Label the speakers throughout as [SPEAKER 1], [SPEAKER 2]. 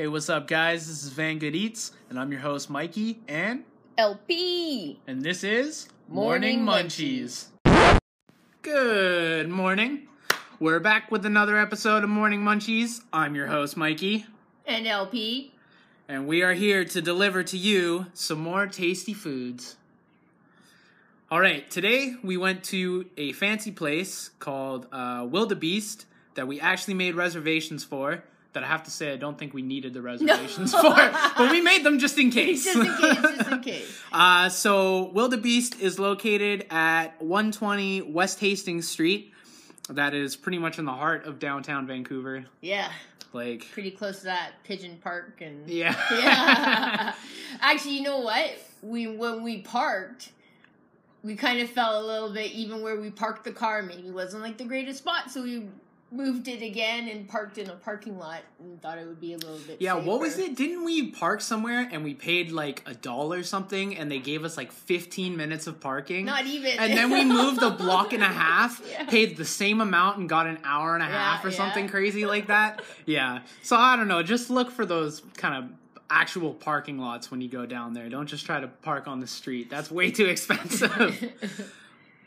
[SPEAKER 1] Hey, what's up, guys? This is Van Good Eats, and I'm your host, Mikey, and
[SPEAKER 2] LP.
[SPEAKER 1] and this is
[SPEAKER 2] Morning
[SPEAKER 1] Munchies. Good morning. We're back with another episode of Morning Munchies. I'm your host, Mikey,
[SPEAKER 2] And LP.
[SPEAKER 1] and we are here to deliver to you some more tasty foods. All right, today we went to a fancy place called uh, Wildebeest that we actually made reservations for. That I have to say, I don't think we needed the reservations for, but we made them just in case.
[SPEAKER 2] Just in case, just in case.
[SPEAKER 1] Uh, so Wildebeest is located at 120 West Hastings Street. That is pretty much in the heart of downtown Vancouver.
[SPEAKER 2] Yeah,
[SPEAKER 1] Like,
[SPEAKER 2] pretty close to that Pigeon Park and
[SPEAKER 1] yeah,
[SPEAKER 2] yeah. Actually, you know what? We when we parked, we kind of felt a little bit even where we parked the car maybe wasn't like the greatest spot, so we moved it again and parked in a parking lot and thought it would be a little bit.
[SPEAKER 1] yeah. What was it? Didn't we park somewhere and we paid like a dollar something, and they gave us like 15 minutes of parking?
[SPEAKER 2] Not even.
[SPEAKER 1] and then we moved a block and a half,
[SPEAKER 2] Yeah.
[SPEAKER 1] paid the same amount, and got an hour and a
[SPEAKER 2] Yeah,
[SPEAKER 1] half or
[SPEAKER 2] yeah.
[SPEAKER 1] something crazy like that. Yeah. So I don't know. Just look for those kind of actual parking lots when you go down there. Don't just try to park on the street. That's way too expensive.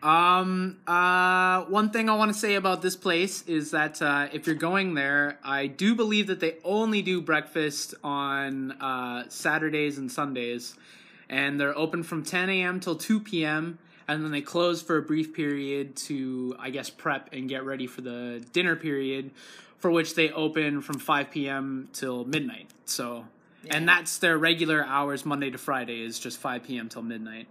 [SPEAKER 1] um. Uh. One thing I want to say about this place is that uh, if you're going there, I do believe that they only do breakfast on uh, Saturdays and Sundays and they're open from 10 a.m. till 2 p.m. and then they close for a brief period to, I guess, prep and get ready for the dinner period, for which they open from 5 p.m. till midnight. So, and that's their regular hours, Monday to Friday, is just 5 p.m. till midnight.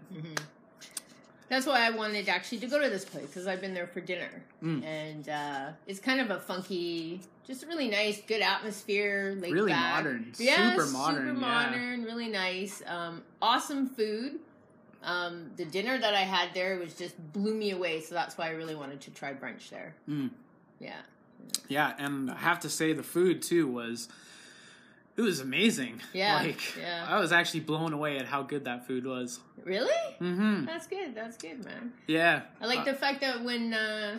[SPEAKER 2] That's why I wanted actually to go to this place because I've been there for dinner,
[SPEAKER 1] Mm.
[SPEAKER 2] and uh, it's kind of a funky, just really nice, good atmosphere, laid
[SPEAKER 1] Really
[SPEAKER 2] back.
[SPEAKER 1] modern.
[SPEAKER 2] yeah,
[SPEAKER 1] Super modern,
[SPEAKER 2] super
[SPEAKER 1] yeah.
[SPEAKER 2] really nice, um, awesome food. Um, the dinner that I had there was just blew me away, so that's why I really wanted to try brunch there.
[SPEAKER 1] Mm.
[SPEAKER 2] Yeah,
[SPEAKER 1] Yeah, and I have to say the food too was it was amazing.
[SPEAKER 2] Yeah,
[SPEAKER 1] like
[SPEAKER 2] yeah.
[SPEAKER 1] I was actually blown away at how good that food was.
[SPEAKER 2] really,
[SPEAKER 1] Mm-hmm.
[SPEAKER 2] that's good. That's good, man.
[SPEAKER 1] Yeah,
[SPEAKER 2] I like
[SPEAKER 1] Uh,
[SPEAKER 2] the fact that when uh,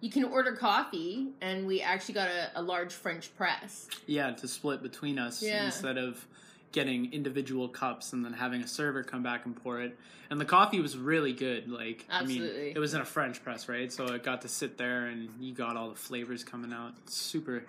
[SPEAKER 2] you can order coffee, and we actually got a, a large French press.
[SPEAKER 1] Yeah, to split between us
[SPEAKER 2] Yeah.
[SPEAKER 1] instead of getting individual cups and then having a server come back and pour it. And the coffee was really good. Like, I mean, it was in a French press, right? So it got to sit there and you got all the flavors coming out. Super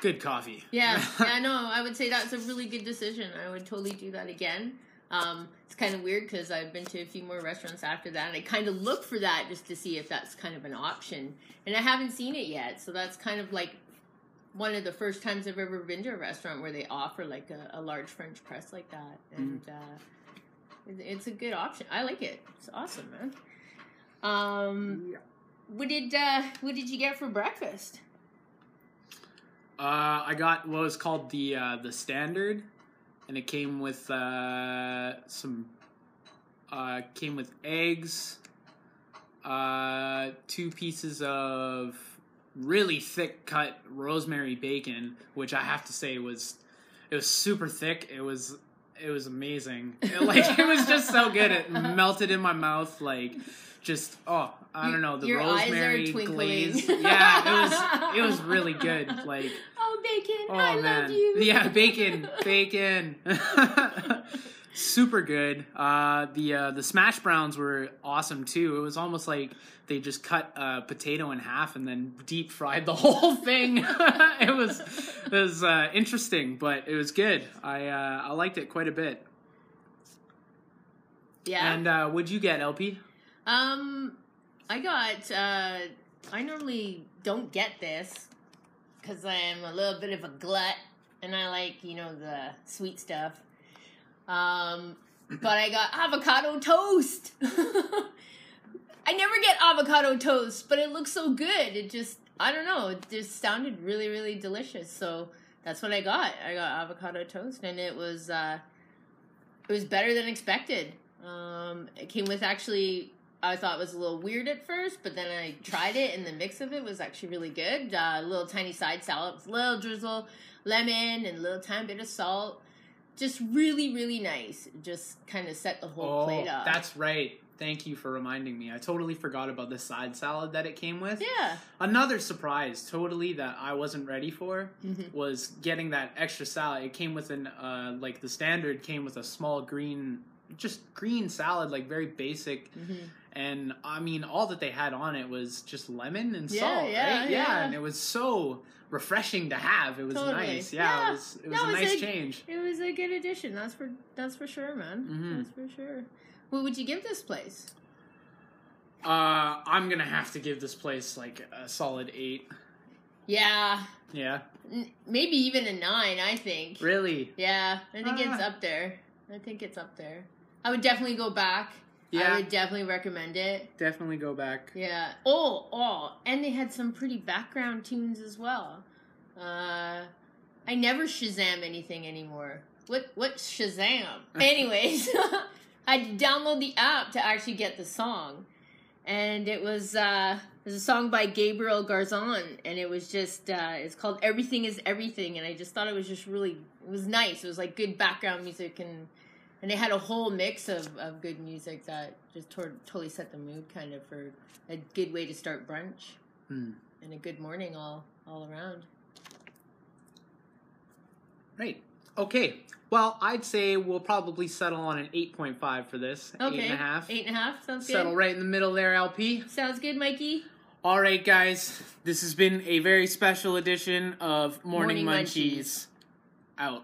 [SPEAKER 1] good coffee.
[SPEAKER 2] Yeah, yeah, no, I would say that's a really good decision. I would totally do that again. Um, it's kind of weird because I've been to a few more restaurants after that, and I kind of look for that just to see if that's kind of an option. And I haven't seen it yet, so that's kind of like one of the first times I've ever been to a restaurant where they offer like a, a large French press like that, and uh, it- it's a good option. I like it. It's awesome, man. Um, what did uh, what did you get for breakfast?
[SPEAKER 1] Uh, I got what was called the uh, the standard, and it came with uh, some uh, came with eggs, uh, two pieces of really thick cut rosemary bacon, which I have to say was it was super thick. It was it was amazing. It, like it was just so good. It melted in my mouth like just oh I don't know the
[SPEAKER 2] Your
[SPEAKER 1] rosemary glaze. Yeah, it was it was really good. Like
[SPEAKER 2] Oh, bacon!
[SPEAKER 1] Oh
[SPEAKER 2] I
[SPEAKER 1] man,
[SPEAKER 2] love you.
[SPEAKER 1] yeah, bacon, bacon, super good. Uh, the uh, the smash browns were awesome too. It was almost like they just cut a potato in half and then deep fried the whole thing. it was it was uh, interesting, but it was good. I uh, I liked it quite a bit.
[SPEAKER 2] Yeah.
[SPEAKER 1] And uh, what'd you get, LP?
[SPEAKER 2] um, I got. Uh, I normally don't get this because I am a little bit of a glut, and I like you know the sweet stuff. Um, but I got avocado toast. I never get avocado toast, but it looks so good. It just I don't know. It just sounded really really delicious. So that's what I got. I got avocado toast, and it was uh, it was better than expected. Um, it came with actually I thought it was a little weird at first, but then I tried it, and the mix of it was actually really good. Uh, little tiny side salad, little drizzle, lemon, and a little tiny bit of salt just really, really nice. Just kind of set the whole
[SPEAKER 1] Oh,
[SPEAKER 2] plate up.
[SPEAKER 1] that's right. Thank you for reminding me. I totally forgot about the side salad that it came with.
[SPEAKER 2] yeah.
[SPEAKER 1] Another surprise, totally that I wasn't ready for,
[SPEAKER 2] Mhm.
[SPEAKER 1] was getting that extra salad. It came with an uh, like the standard came with a small green, just green salad, like very basic.
[SPEAKER 2] Mhm.
[SPEAKER 1] And I mean, all that they had on it was just lemon and
[SPEAKER 2] Yeah,
[SPEAKER 1] salt,
[SPEAKER 2] yeah,
[SPEAKER 1] right?
[SPEAKER 2] yeah.
[SPEAKER 1] and it was so refreshing to have. It was
[SPEAKER 2] Totally.
[SPEAKER 1] nice. Yeah,
[SPEAKER 2] Yeah.
[SPEAKER 1] it was. It was
[SPEAKER 2] No,
[SPEAKER 1] a
[SPEAKER 2] it was
[SPEAKER 1] nice
[SPEAKER 2] like-
[SPEAKER 1] change.
[SPEAKER 2] It was a good addition. That's for that's for sure, man.
[SPEAKER 1] Mhm.
[SPEAKER 2] That's for sure. What would you give this place?
[SPEAKER 1] Uh, I'm gonna have to give this place like a solid eight.
[SPEAKER 2] Yeah,
[SPEAKER 1] Yeah,
[SPEAKER 2] n- maybe even a nine. I think.
[SPEAKER 1] really.
[SPEAKER 2] Yeah, I think it's
[SPEAKER 1] Ah.
[SPEAKER 2] up there. I think it's up there. I would definitely go back.
[SPEAKER 1] Yeah.
[SPEAKER 2] I would definitely recommend it.
[SPEAKER 1] definitely go back.
[SPEAKER 2] Yeah. Oh, oh, and they had some pretty background tunes as well. Uh, I never Shazam anything anymore. What what Shazam? Anyways, I had to download the app to actually get the song, and it was uh, it was a song by Gabriel Garzon, and it was just uh, it's called Everything Is Everything, and I just thought it was just really it was nice. It was like good background music and. And they had a whole mix of, of good music that just tor- totally set the mood, kind of for a good way to start brunch
[SPEAKER 1] Hmm.
[SPEAKER 2] and a good morning all all around.
[SPEAKER 1] Right. Okay. Well, I'd say we'll probably settle on an 8.5 for this.
[SPEAKER 2] Okay,
[SPEAKER 1] Eight and a half.
[SPEAKER 2] Eight and a half sounds good.
[SPEAKER 1] Settle right in the middle there, LP.
[SPEAKER 2] Sounds good, Mikey.
[SPEAKER 1] All right, guys. This has been a very special edition of Morning,
[SPEAKER 2] Morning
[SPEAKER 1] Munchies. Out.